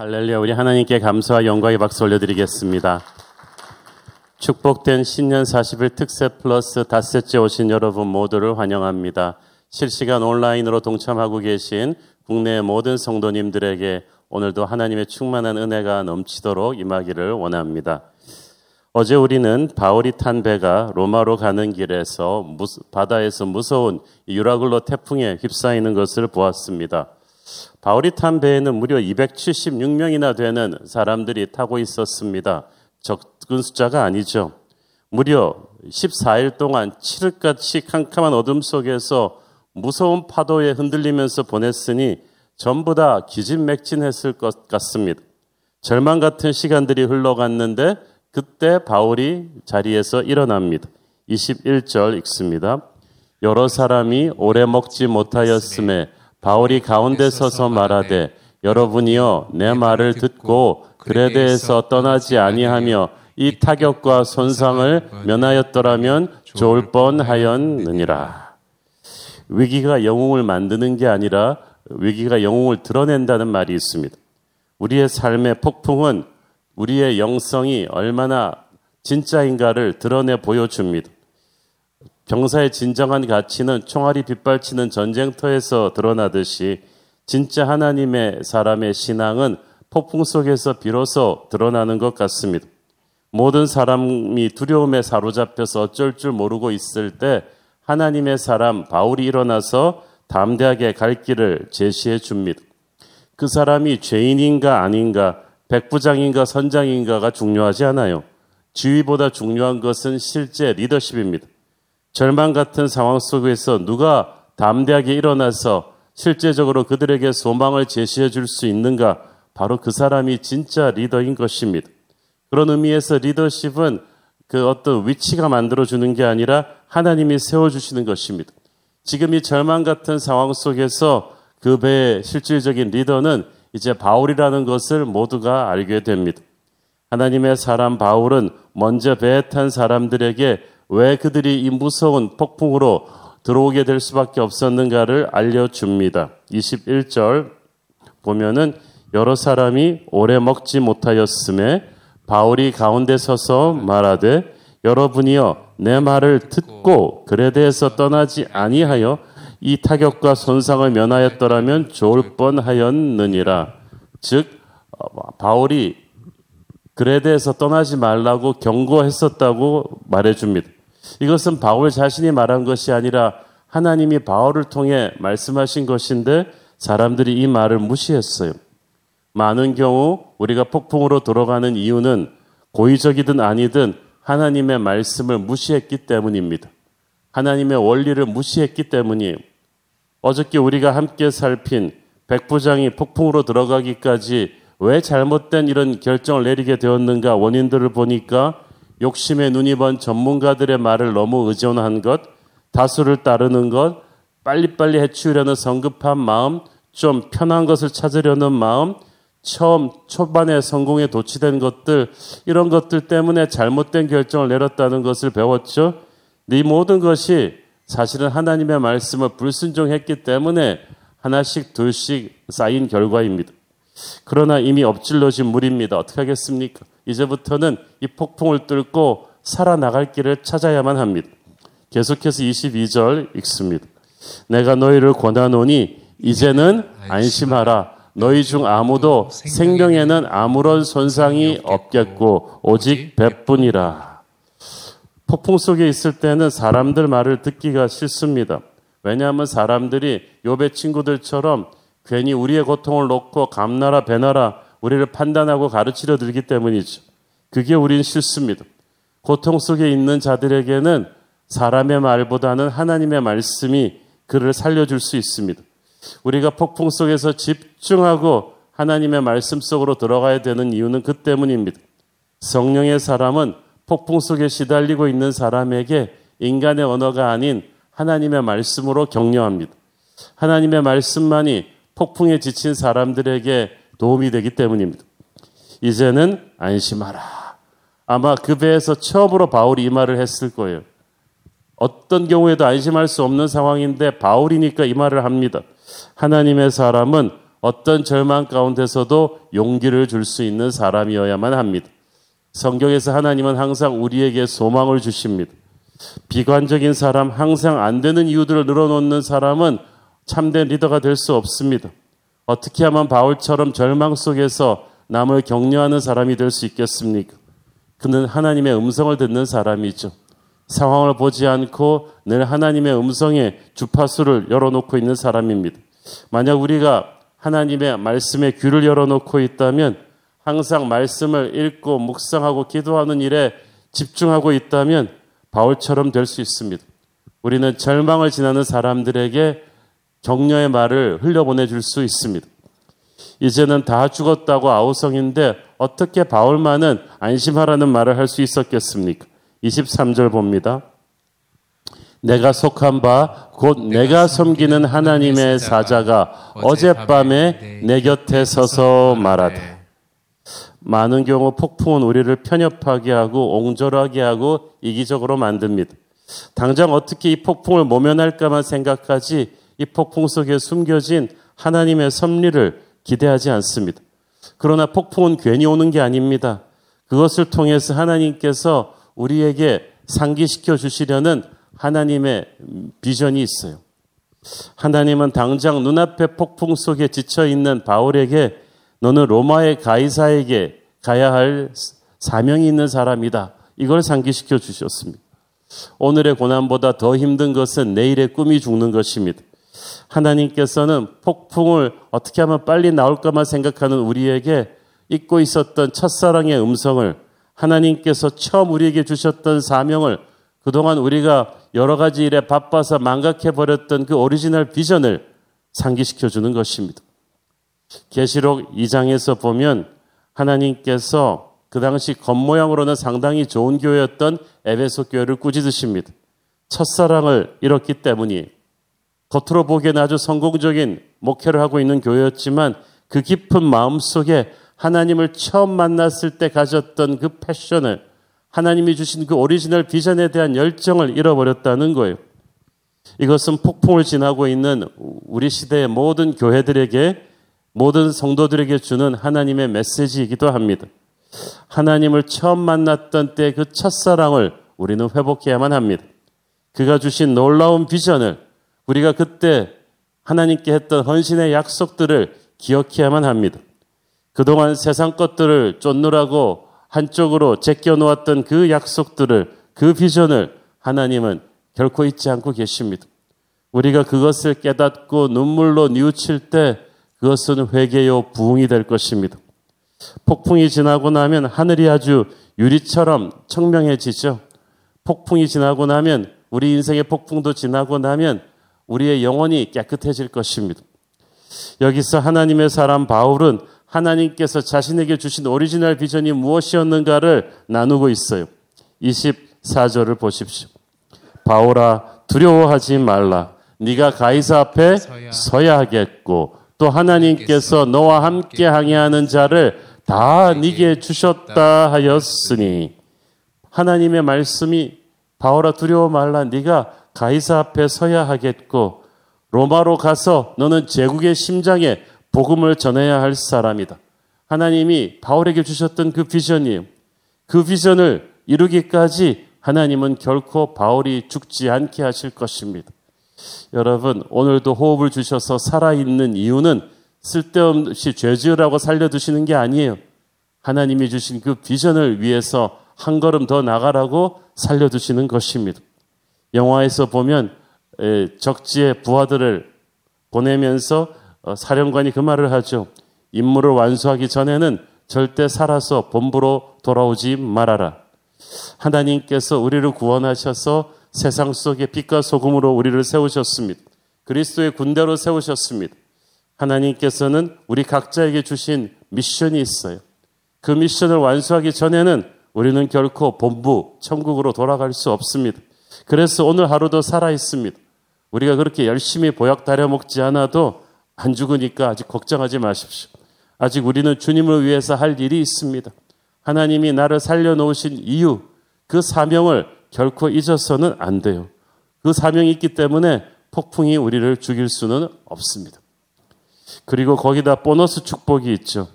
할렐루야, 우리 하나님께 감사와 영광의 박수 올려드리겠습니다. 축복된 신년 40일 특세 플러스 닷새째 오신 여러분 모두를 환영합니다. 실시간 온라인으로 동참하고 계신 국내 모든 성도님들에게 오늘도 하나님의 충만한 은혜가 넘치도록 임하기를 원합니다. 어제 우리는 바울이 탄 배가 로마로 가는 길에서 바다에서 무서운 유라글로 태풍에 휩싸이는 것을 보았습니다. 바울이 탄 배에는 무려 276명이나 되는 사람들이 타고 있었습니다. 적은 숫자가 아니죠. 무려 14일 동안 칠흑같이 캄캄한 어둠 속에서 무서운 파도에 흔들리면서 보냈으니 전부 다 기진맥진했을 것 같습니다. 절망 같은 시간들이 흘러갔는데 그때 바울이 자리에서 일어납니다. 21절 읽습니다. 여러 사람이 오래 먹지 못하였음에 바울이 가운데 서서 말하되 여러분이여 내 말을 듣고 대해서 떠나지 아니하며 이 타격과 손상을 면하였더라면 좋을 뻔하였느니라. 위기가 영웅을 만드는 게 아니라 위기가 영웅을 드러낸다는 말이 있습니다. 우리의 삶의 폭풍은 우리의 영성이 얼마나 진짜인가를 드러내 보여줍니다. 병사의 진정한 가치는 총알이 빗발치는 전쟁터에서 드러나듯이 진짜 하나님의 사람의 신앙은 폭풍 속에서 비로소 드러나는 것 같습니다. 모든 사람이 두려움에 사로잡혀서 어쩔 줄 모르고 있을 때 하나님의 사람 바울이 일어나서 담대하게 갈 길을 제시해 줍니다. 그 사람이 죄인인가 아닌가, 백부장인가 선장인가가 중요하지 않아요. 지위보다 중요한 것은 실제 리더십입니다. 절망 같은 상황 속에서 누가 담대하게 일어나서 실제적으로 그들에게 소망을 제시해 줄 수 있는가? 바로 그 사람이 진짜 리더인 것입니다. 그런 의미에서 리더십은 그 어떤 위치가 만들어주는 게 아니라 하나님이 세워주시는 것입니다. 지금 이 절망 같은 상황 속에서 그 배의 실질적인 리더는 이제 바울이라는 것을 모두가 알게 됩니다. 하나님의 사람 바울은 먼저 배에 탄 사람들에게 왜 그들이 이 무서운 폭풍으로 들어오게 될 수밖에 없었는가를 알려줍니다. 21절 보면은 여러 사람이 오래 먹지 못하였음에 바울이 가운데 서서 말하되 여러분이여 내 말을 듣고 대해서 떠나지 아니하여 이 타격과 손상을 면하였더라면 좋을 뻔하였느니라. 즉 어, 바울이 대해서 떠나지 말라고 경고했었다고 말해줍니다. 이것은 바울 자신이 말한 것이 아니라 하나님이 바울을 통해 말씀하신 것인데 사람들이 이 말을 무시했어요. 많은 경우 우리가 폭풍으로 돌아가는 이유는 고의적이든 아니든 하나님의 말씀을 무시했기 때문입니다. 하나님의 원리를 무시했기 때문이에요. 어저께 우리가 함께 살핀 백부장이 폭풍으로 들어가기까지 왜 잘못된 이런 결정을 내리게 되었는가 원인들을 보니까 욕심에 눈이 번 전문가들의 말을 너무 의존한 것, 다수를 따르는 것, 빨리빨리 해치우려는 성급한 마음, 좀 편한 것을 찾으려는 마음, 처음 초반에 성공에 도취된 것들, 이런 것들 때문에 잘못된 결정을 내렸다는 것을 배웠죠. 이 모든 것이 사실은 하나님의 말씀을 불순종했기 때문에 하나씩 둘씩 쌓인 결과입니다. 그러나 이미 엎질러진 물입니다. 어떻게 하겠습니까? 이제부터는 이 폭풍을 뚫고 살아나갈 길을 찾아야만 합니다. 계속해서 22절 읽습니다. 내가 너희를 권하노니 이제는 안심하라. 너희 중 아무도 생명에는 아무런 손상이 없겠고 오직 배뿐이라. 폭풍 속에 있을 때는 사람들 말을 듣기가 싫습니다. 왜냐하면 사람들이 요배 친구들처럼 괜히 우리의 고통을 놓고 감나라 배나라 우리를 판단하고 가르치려 들기 때문이죠. 그게 우린 싫습니다. 고통 속에 있는 자들에게는 사람의 말보다는 하나님의 말씀이 그를 살려줄 수 있습니다. 우리가 폭풍 속에서 집중하고 하나님의 말씀 속으로 들어가야 되는 이유는 그 때문입니다. 성령의 사람은 폭풍 속에 시달리고 있는 사람에게 인간의 언어가 아닌 하나님의 말씀으로 격려합니다. 하나님의 말씀만이 폭풍에 지친 사람들에게 도움이 되기 때문입니다. 이제는 안심하라. 아마 그 배에서 처음으로 바울이 이 말을 했을 거예요. 어떤 경우에도 안심할 수 없는 상황인데 바울이니까 이 말을 합니다. 하나님의 사람은 어떤 절망 가운데서도 용기를 줄 수 있는 사람이어야만 합니다. 성경에서 하나님은 항상 우리에게 소망을 주십니다. 비관적인 사람, 항상 안 되는 이유들을 늘어놓는 사람은 참된 리더가 될 수 없습니다. 어떻게 하면 바울처럼 절망 속에서 남을 격려하는 사람이 될 수 있겠습니까? 그는 하나님의 음성을 듣는 사람이죠. 상황을 보지 않고 늘 하나님의 음성에 주파수를 열어놓고 있는 사람입니다. 만약 우리가 하나님의 말씀에 귀를 열어놓고 있다면 항상 말씀을 읽고 묵상하고 기도하는 일에 집중하고 있다면 바울처럼 될 수 있습니다. 우리는 절망을 지나는 사람들에게 격려의 말을 흘려보내 줄 수 있습니다. 이제는 다 죽었다고 아우성인데 어떻게 바울만은 안심하라는 말을 할 수 있었겠습니까? 23절 봅니다. 내가 속한 바 곧 내가 섬기는 하나님의 사자가 어젯밤에 내 곁에 서서 말하되 많은 경우 폭풍은 우리를 편협하게 하고 옹졸하게 하고 이기적으로 만듭니다. 당장 어떻게 이 폭풍을 모면할까만 생각하지 이 폭풍 속에 숨겨진 하나님의 섭리를 기대하지 않습니다. 그러나 폭풍은 괜히 오는 게 아닙니다. 그것을 통해서 하나님께서 우리에게 상기시켜 주시려는 하나님의 비전이 있어요. 하나님은 당장 눈앞의 폭풍 속에 지쳐 있는 바울에게 너는 로마의 가이사에게 가야 할 사명이 있는 사람이다. 이걸 상기시켜 주셨습니다. 오늘의 고난보다 더 힘든 것은 내일의 꿈이 죽는 것입니다. 하나님께서는 폭풍을 어떻게 하면 빨리 나올까만 생각하는 우리에게 잊고 있었던 첫사랑의 음성을 하나님께서 처음 우리에게 주셨던 사명을 그동안 우리가 여러 가지 일에 바빠서 망각해 버렸던 그 오리지널 비전을 상기시켜 주는 것입니다. 계시록 2장에서 보면 하나님께서 그 당시 겉모양으로는 상당히 좋은 교회였던 에베소 교회를 꾸짖으십니다. 첫사랑을 잃었기 때문이 겉으로 보기에는 아주 성공적인 목회를 하고 있는 교회였지만 그 깊은 마음 속에 하나님을 처음 만났을 때 가졌던 그 패션을 하나님이 주신 그 오리지널 비전에 대한 열정을 잃어버렸다는 거예요. 이것은 폭풍을 지나고 있는 우리 시대의 모든 교회들에게 모든 성도들에게 주는 하나님의 메시지이기도 합니다. 하나님을 처음 만났던 때 그 첫사랑을 우리는 회복해야만 합니다. 그가 주신 놀라운 비전을 우리가 그때 하나님께 했던 헌신의 약속들을 기억해야만 합니다. 그동안 세상 것들을 쫓느라고 한쪽으로 제껴 놓았던 그 약속들을 그 비전을 하나님은 결코 잊지 않고 계십니다. 우리가 그것을 깨닫고 눈물로 뉘우칠 때 그것은 회개요 부흥이 될 것입니다. 폭풍이 지나고 나면 하늘이 아주 유리처럼 청명해지죠. 폭풍이 지나고 나면 우리 인생의 폭풍도 지나고 나면 우리의 영혼이 깨끗해질 것입니다. 여기서 하나님의 사람 바울은 하나님께서 자신에게 주신 오리지널 비전이 무엇이었는가를 나누고 있어요. 24절을 보십시오. 바울아 두려워하지 말라. 네가 가이사 앞에 서야 하겠고 또 하나님께서 너와 함께 항해하는 자를 다 네게 주셨다 하였으니 하나님의 말씀이 바오라 두려워 말라 네가 가이사 앞에 서야 하겠고 로마로 가서 너는 제국의 심장에 복음을 전해야 할 사람이다. 하나님이 바울에게 주셨던 그 비전이에요. 그 비전을 이루기까지 하나님은 결코 바울이 죽지 않게 하실 것입니다. 여러분, 오늘도 호흡을 주셔서 살아있는 이유는 쓸데없이 죄 지으라고 살려두시는 게 아니에요. 하나님이 주신 그 비전을 위해서 한 걸음 더 나가라고 살려두시는 것입니다. 영화에서 보면 적지의 부하들을 보내면서 어, 사령관이 그 말을 하죠. 임무를 완수하기 전에는 절대 살아서 본부로 돌아오지 말아라. 하나님께서 우리를 구원하셔서 세상 속에 빛과 소금으로 우리를 세우셨습니다. 그리스도의 군대로 세우셨습니다. 하나님께서는 우리 각자에게 주신 미션이 있어요. 그 미션을 완수하기 전에는 우리는 결코 본부, 천국으로 돌아갈 수 없습니다. 그래서 오늘 하루도 살아 있습니다. 우리가 그렇게 열심히 보약 다려 먹지 않아도 안 죽으니까 아직 걱정하지 마십시오. 아직 우리는 주님을 위해서 할 일이 있습니다. 하나님이 나를 살려놓으신 이유, 그 사명을 결코 잊어서는 안 돼요. 그 사명이 있기 때문에 폭풍이 우리를 죽일 수는 없습니다. 그리고 거기다 보너스 축복이 있죠.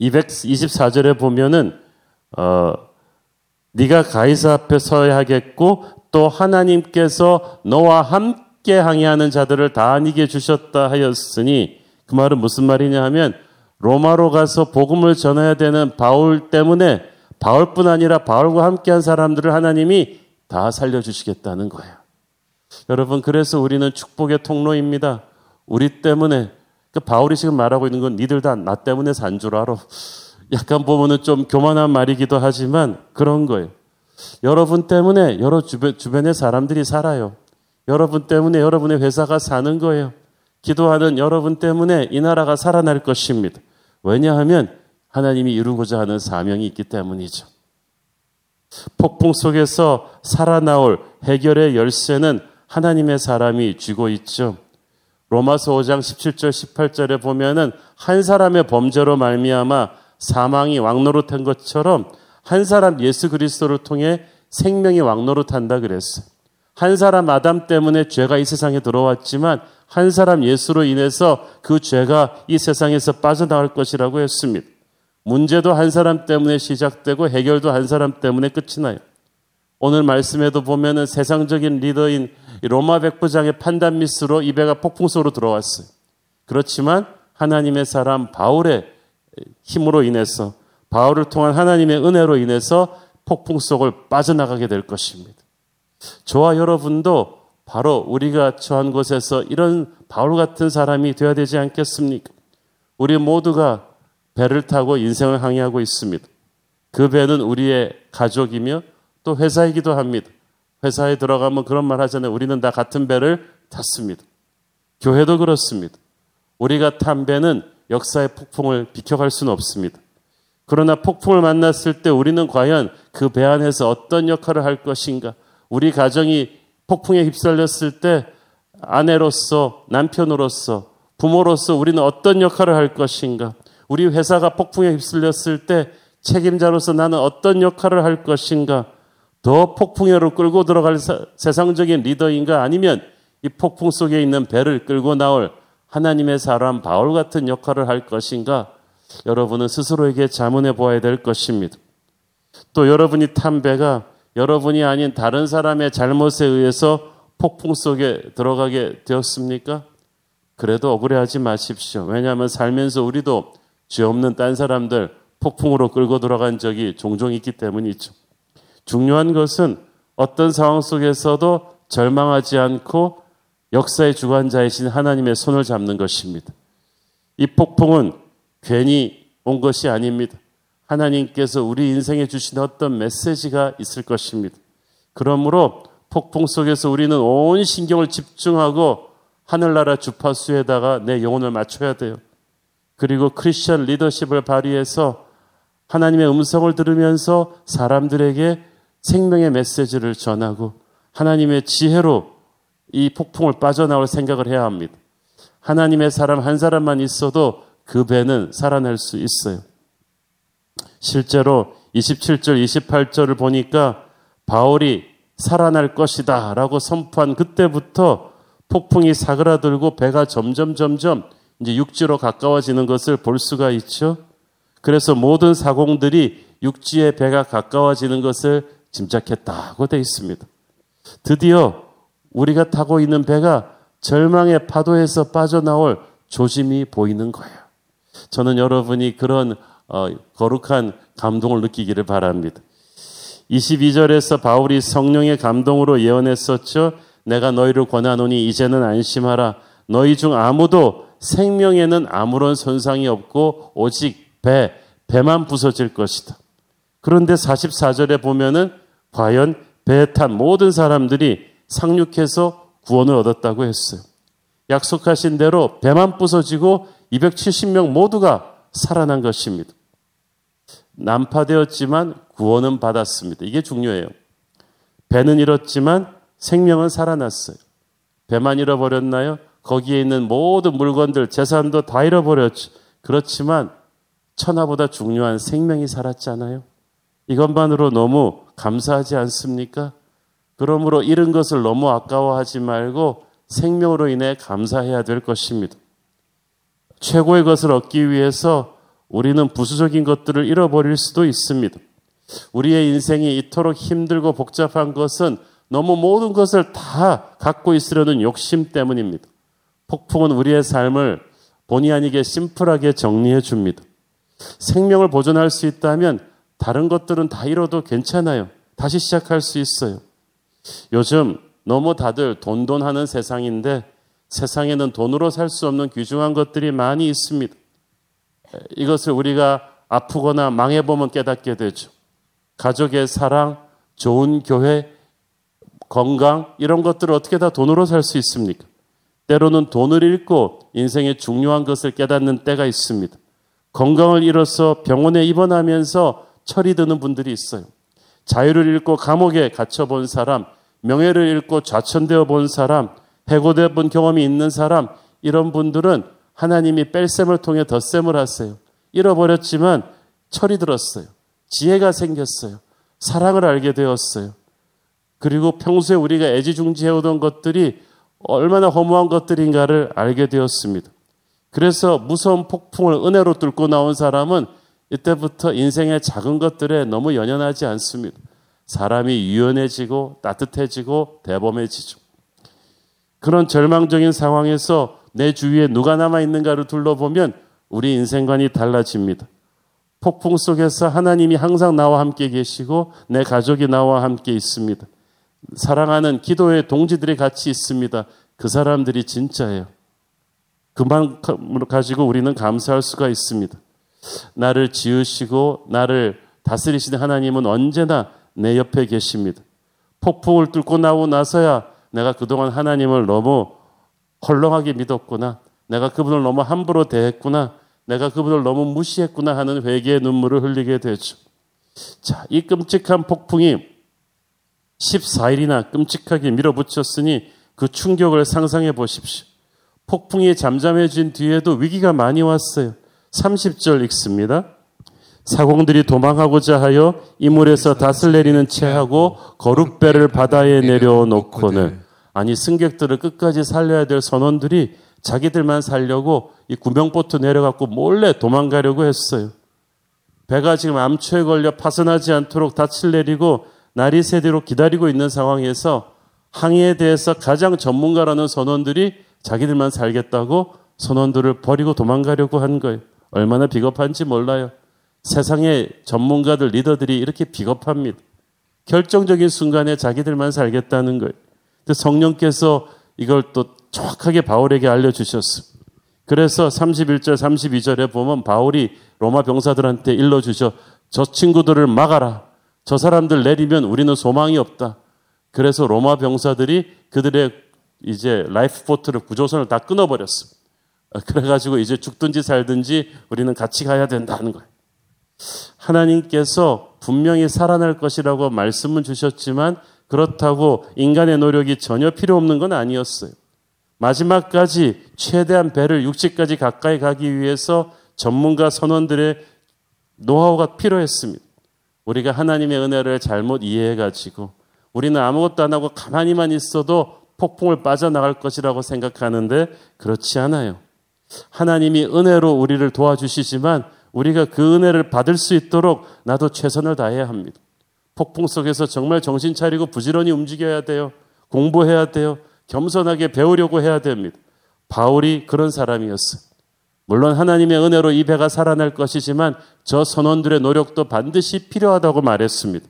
224절에 보면은 어 네가 가이사 앞에 서야 하겠고 또 하나님께서 너와 함께 항해하는 자들을 다 이겨 주셨다 하였으니 그 말은 무슨 말이냐 하면 로마로 가서 복음을 전해야 되는 바울 때문에 바울뿐 아니라 바울과 함께한 사람들을 하나님이 다 살려주시겠다는 거예요. 여러분, 그래서 우리는 축복의 통로입니다. 우리 때문에, 그 바울이 지금 말하고 있는 건 니들 다 나 때문에 산 줄 알아. 약간 보면은 좀 교만한 말이기도 하지만 그런 거예요. 여러분 때문에 여러 주변, 주변의 사람들이 살아요. 여러분 때문에 여러분의 회사가 사는 거예요. 기도하는 여러분 때문에 이 나라가 살아날 것입니다. 왜냐하면 하나님이 이루고자 하는 사명이 있기 때문이죠. 폭풍 속에서 살아나올 해결의 열쇠는 하나님의 사람이 쥐고 있죠. 로마서 5장 17절 18절에 보면은 한 사람의 범죄로 말미암아 사망이 왕노릇한 것처럼 한 사람 예수 그리스도를 통해 생명이 왕노릇한다 그랬어요. 한 사람 아담 때문에 죄가 이 세상에 들어왔지만 한 사람 예수로 인해서 그 죄가 이 세상에서 빠져나갈 것이라고 했습니다. 문제도 한 사람 때문에 시작되고 해결도 한 사람 때문에 끝이 나요. 오늘 말씀에도 보면은 세상적인 리더인 로마 백부장의 판단 미스로 이 배가 폭풍소로 들어왔어요. 그렇지만 하나님의 사람 바울의 힘으로 인해서 바울을 통한 하나님의 은혜로 인해서 폭풍 속을 빠져나가게 될 것입니다. 저와 여러분도 바로 우리가 처한 곳에서 이런 바울 같은 사람이 되어야 되지 않겠습니까? 우리 모두가 배를 타고 인생을 항해하고 있습니다. 그 배는 우리의 가족이며 또 회사이기도 합니다. 회사에 들어가면 그런 말 하잖아요. 우리는 다 같은 배를 탔습니다. 교회도 그렇습니다. 우리가 탄 배는 역사의 폭풍을 비켜갈 수는 없습니다. 그러나 폭풍을 만났을 때 우리는 과연 그 배 안에서 어떤 역할을 할 것인가? 우리 가정이 폭풍에 휩쓸렸을 때 아내로서 남편으로서 부모로서 우리는 어떤 역할을 할 것인가? 우리 회사가 폭풍에 휩쓸렸을 때 책임자로서 나는 어떤 역할을 할 것인가? 더 폭풍으로 끌고 들어갈 사, 세상적인 리더인가 아니면 이 폭풍 속에 있는 배를 끌고 나올 하나님의 사람 바울 같은 역할을 할 것인가? 여러분은 스스로에게 자문해 보아야 될 것입니다. 또 여러분이 탄 배가 여러분이 아닌 다른 사람의 잘못에 의해서 폭풍 속에 들어가게 되었습니까? 그래도 억울해하지 마십시오. 왜냐하면 살면서 우리도 죄 없는 딴 사람들 폭풍으로 끌고 들어간 적이 종종 있기 때문이죠. 중요한 것은 어떤 상황 속에서도 절망하지 않고 역사의 주관자이신 하나님의 손을 잡는 것입니다. 이 폭풍은 괜히 온 것이 아닙니다. 하나님께서 우리 인생에 주신 어떤 메시지가 있을 것입니다. 그러므로 폭풍 속에서 우리는 온 신경을 집중하고 하늘나라 주파수에다가 내 영혼을 맞춰야 돼요. 그리고 크리스천 리더십을 발휘해서 하나님의 음성을 들으면서 사람들에게 생명의 메시지를 전하고 하나님의 지혜로 이 폭풍을 빠져나올 생각을 해야 합니다. 하나님의 사람 한 사람만 있어도 그 배는 살아날 수 있어요. 실제로 27절, 28절을 보니까 바울이 살아날 것이다 라고 선포한 그때부터 폭풍이 사그라들고 배가 점점 점점 이제 육지로 가까워지는 것을 볼 수가 있죠. 그래서 모든 사공들이 육지의 배가 가까워지는 것을 짐작했다고 되어 있습니다. 드디어 우리가 타고 있는 배가 절망의 파도에서 빠져나올 조짐이 보이는 거예요. 저는 여러분이 그런 어, 거룩한 감동을 느끼기를 바랍니다. 22절에서 바울이 성령의 감동으로 예언했었죠. 내가 너희를 권하노니 이제는 안심하라. 너희 중 아무도 생명에는 아무런 손상이 없고 오직 배, 배만 부서질 것이다. 그런데 44절에 보면은 과연 배에 탄 모든 사람들이 상륙해서 구원을 얻었다고 했어요. 약속하신 대로 배만 부서지고 270명 모두가 살아난 것입니다. 난파되었지만 구원은 받았습니다. 이게 중요해요. 배는 잃었지만 생명은 살아났어요. 배만 잃어버렸나요? 거기에 있는 모든 물건들, 재산도 다 잃어버렸죠. 그렇지만 천하보다 중요한 생명이 살았잖아요. 이것만으로 너무 감사하지 않습니까? 그러므로 잃은 것을 너무 아까워하지 말고 생명으로 인해 감사해야 될 것입니다. 최고의 것을 얻기 위해서 우리는 부수적인 것들을 잃어버릴 수도 있습니다. 우리의 인생이 이토록 힘들고 복잡한 것은 너무 모든 것을 다 갖고 있으려는 욕심 때문입니다. 폭풍은 우리의 삶을 본의 아니게 심플하게 정리해 줍니다. 생명을 보존할 수 있다면 다른 것들은 다 잃어도 괜찮아요. 다시 시작할 수 있어요. 요즘 너무 다들 돈돈 하는 세상인데 세상에는 돈으로 살 수 없는 귀중한 것들이 많이 있습니다. 이것을 우리가 아프거나 망해보면 깨닫게 되죠. 가족의 사랑, 좋은 교회, 건강, 이런 것들을 어떻게 다 돈으로 살 수 있습니까? 때로는 돈을 잃고 인생의 중요한 것을 깨닫는 때가 있습니다. 건강을 잃어서 병원에 입원하면서 철이 드는 분들이 있어요. 자유를 잃고 감옥에 갇혀본 사람, 명예를 잃고 좌천되어 본 사람, 해고되어 본 경험이 있는 사람, 이런 분들은 하나님이 뺄셈을 통해 덧셈을 하세요. 잃어버렸지만 철이 들었어요. 지혜가 생겼어요. 사랑을 알게 되었어요. 그리고 평소에 우리가 애지중지해오던 것들이 얼마나 허무한 것들인가를 알게 되었습니다. 그래서 무서운 폭풍을 은혜로 뚫고 나온 사람은 이때부터 인생의 작은 것들에 너무 연연하지 않습니다. 사람이 유연해지고 따뜻해지고 대범해지죠. 그런 절망적인 상황에서 내 주위에 누가 남아 있는가를 둘러보면 우리 인생관이 달라집니다. 폭풍 속에서 하나님이 항상 나와 함께 계시고 내 가족이 나와 함께 있습니다. 사랑하는 기도의 동지들이 같이 있습니다. 그 사람들이 진짜예요. 그만큼을 가지고 우리는 감사할 수가 있습니다. 나를 지으시고 나를 다스리시는 하나님은 언제나 내 옆에 계십니다. 폭풍을 뚫고 나오고 나서야 내가 그동안 하나님을 너무 헐렁하게 믿었구나. 내가 그분을 너무 함부로 대했구나. 내가 그분을 너무 무시했구나 하는 회개의 눈물을 흘리게 되죠. 자, 이 끔찍한 폭풍이 14일이나 끔찍하게 밀어붙였으니 그 충격을 상상해 보십시오. 폭풍이 잠잠해진 뒤에도 위기가 많이 왔어요. 30절 읽습니다. 사공들이 도망하고자 하여 이물에서 닷을 내리는 채하고 거룩배를 바다에 내려놓고는 아니 승객들을 끝까지 살려야 될 선원들이 자기들만 살려고 이 구명보트 내려갖고 몰래 도망가려고 했어요. 배가 지금 암초에 걸려 파손하지 않도록 닻을 내리고 날이 새도록 기다리고 있는 상황에서 항해에 대해서 가장 전문가라는 선원들이 자기들만 살겠다고 선원들을 버리고 도망가려고 한 거예요. 얼마나 비겁한지 몰라요. 세상의 전문가들, 리더들이 이렇게 비겁합니다. 결정적인 순간에 자기들만 살겠다는 거예요. 성령께서 이걸 또 정확하게 바울에게 알려주셨습니다. 그래서 31절, 32절에 보면 바울이 로마 병사들한테 일러주셔. 저 친구들을 막아라. 저 사람들 내리면 우리는 소망이 없다. 그래서 로마 병사들이 그들의 이제 라이프 보트를 구조선을 다 끊어버렸습니다. 그래가지고 이제 죽든지 살든지 우리는 같이 가야 된다는 거예요. 하나님께서 분명히 살아날 것이라고 말씀은 주셨지만 그렇다고 인간의 노력이 전혀 필요 없는 건 아니었어요. 마지막까지 최대한 배를 육지까지 가까이 가기 위해서 전문가 선원들의 노하우가 필요했습니다. 우리가 하나님의 은혜를 잘못 이해해가지고 우리는 아무것도 안 하고 가만히만 있어도 폭풍을 빠져나갈 것이라고 생각하는데 그렇지 않아요. 하나님이 은혜로 우리를 도와주시지만 우리가 그 은혜를 받을 수 있도록 나도 최선을 다해야 합니다. 폭풍 속에서 정말 정신 차리고 부지런히 움직여야 돼요. 공부해야 돼요. 겸손하게 배우려고 해야 됩니다. 바울이 그런 사람이었어요. 물론 하나님의 은혜로 이 배가 살아날 것이지만 저 선원들의 노력도 반드시 필요하다고 말했습니다.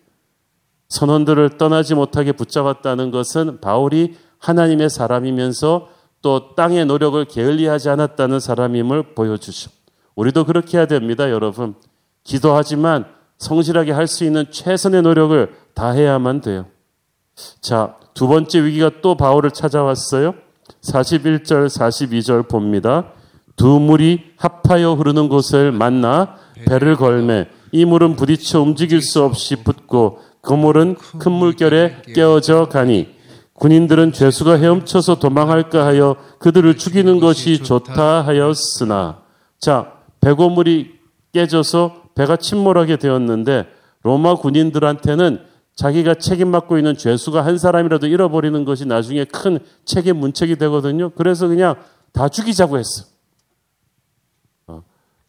선원들을 떠나지 못하게 붙잡았다는 것은 바울이 하나님의 사람이면서 또 땅의 노력을 게을리하지 않았다는 사람임을 보여주죠. 우리도 그렇게 해야 됩니다, 여러분. 기도하지만 성실하게 할 수 있는 최선의 노력을 다해야만 돼요. 자, 두 번째 위기가 또 바울을 찾아왔어요. 41절, 42절 봅니다. 두 물이 합하여 흐르는 곳을 만나 배를 걸매 이 물은 부딪혀 움직일 수 없이 붙고 그 물은 큰 물결에 깨어져 가니 군인들은 죄수가 헤엄쳐서 도망할까 하여 그들을 죽이는 것이 좋다 하였으나 자 배고물이 깨져서 배가 침몰하게 되었는데 로마 군인들한테는 자기가 책임 맡고 있는 죄수가 한 사람이라도 잃어버리는 것이 나중에 큰 책임 문책이 되거든요. 그래서 그냥 다 죽이자고 했어.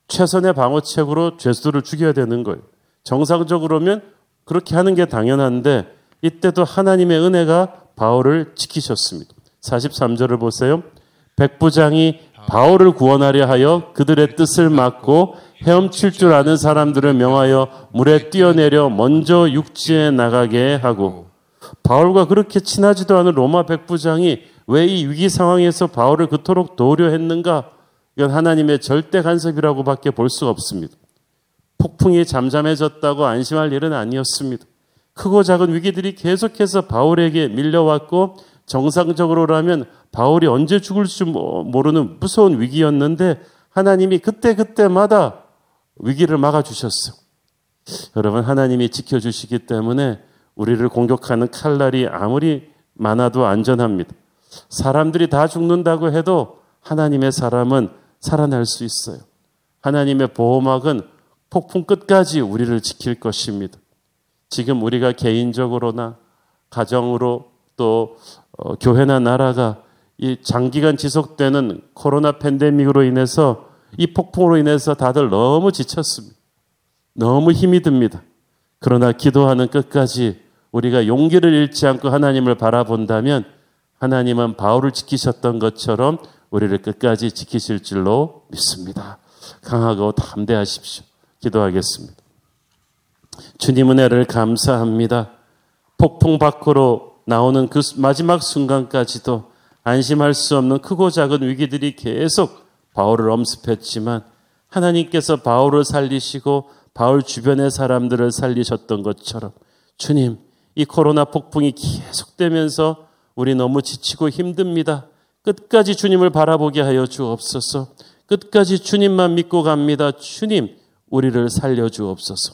최선의 방어책으로 죄수들을 죽여야 되는 거예요. 정상적으로면 그렇게 하는 게 당연한데 이때도 하나님의 은혜가 바울을 지키셨습니다. 43절을 보세요. 백부장이 바울을 구원하려 하여 그들의 뜻을 막고 헤엄칠 줄 아는 사람들을 명하여 물에 뛰어내려 먼저 육지에 나가게 하고 바울과 그렇게 친하지도 않은 로마 백부장이 왜 이 위기 상황에서 바울을 그토록 도우려 했는가? 이건 하나님의 절대 간섭이라고 밖에 볼 수가 없습니다. 폭풍이 잠잠해졌다고 안심할 일은 아니었습니다. 크고 작은 위기들이 계속해서 바울에게 밀려왔고 정상적으로라면 바울이 언제 죽을지 모르는 무서운 위기였는데 하나님이 그때그때마다 위기를 막아주셨어요. 여러분, 하나님이 지켜주시기 때문에 우리를 공격하는 칼날이 아무리 많아도 안전합니다. 사람들이 다 죽는다고 해도 하나님의 사람은 살아날 수 있어요. 하나님의 보호막은 폭풍 끝까지 우리를 지킬 것입니다. 지금 우리가 개인적으로나 가정으로 또 어, 교회나 나라가 이 장기간 지속되는 코로나 팬데믹으로 인해서 이 폭풍으로 인해서 다들 너무 지쳤습니다. 너무 힘이 듭니다. 그러나 기도하는 끝까지 우리가 용기를 잃지 않고 하나님을 바라본다면 하나님은 바울을 지키셨던 것처럼 우리를 끝까지 지키실 줄로 믿습니다. 강하고 담대하십시오. 기도하겠습니다. 주님 은혜를 감사합니다. 폭풍 밖으로 나오는 그 마지막 순간까지도 안심할 수 없는 크고 작은 위기들이 계속 바울을 엄습했지만 하나님께서 바울을 살리시고 바울 주변의 사람들을 살리셨던 것처럼 주님, 이 코로나 폭풍이 계속되면서 우리 너무 지치고 힘듭니다. 끝까지 주님을 바라보게 하여 주옵소서. 끝까지 주님만 믿고 갑니다. 주님, 우리를 살려 주옵소서.